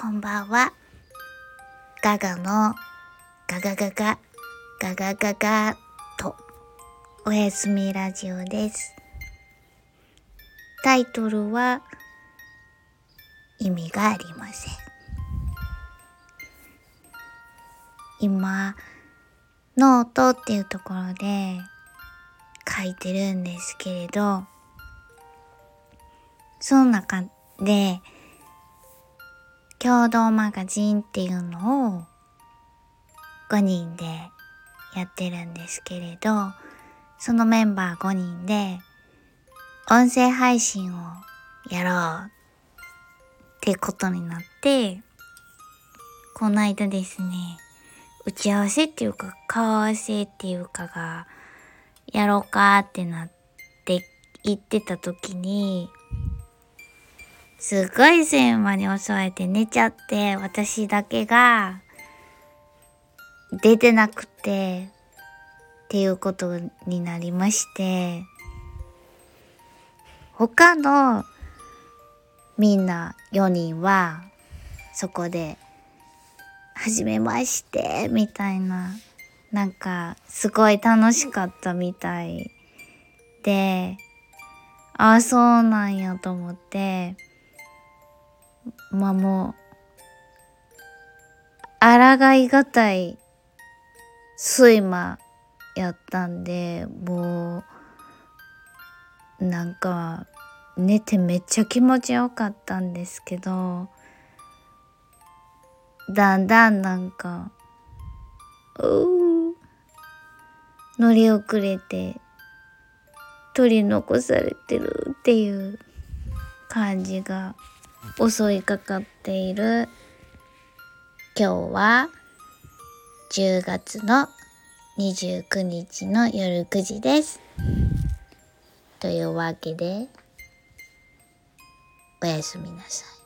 こんばんは。ガガのガガガガガガガガとおやすみラジオです。タイトルは意味がありません。今、ノートっていうところで書いてるんですけれど、その中で、共同マガジンっていうのを5人でやってるんですけれど、そのメンバー5人で音声配信をやろうってことになって、この間ですね、打ち合わせっていうか顔合わせっていうかがやろうかってなって言ってた時に、すごい線まに襲われて寝ちゃって、私だけが出てなくて、っていうことになりまして、他のみんな4人はそこで、はじめまして、みたいな、なんかすごい楽しかったみたいで、ああ、そうなんやと思って、まあもう、抗いがたい睡魔やったんで、もう、なんか、寝てめっちゃ気持ちよかったんですけど、だんだんなんか、うー乗り遅れて、取り残されてるっていう感じが襲いかかっている今日は10月の29日の夜9時です。というわけでおやすみなさい。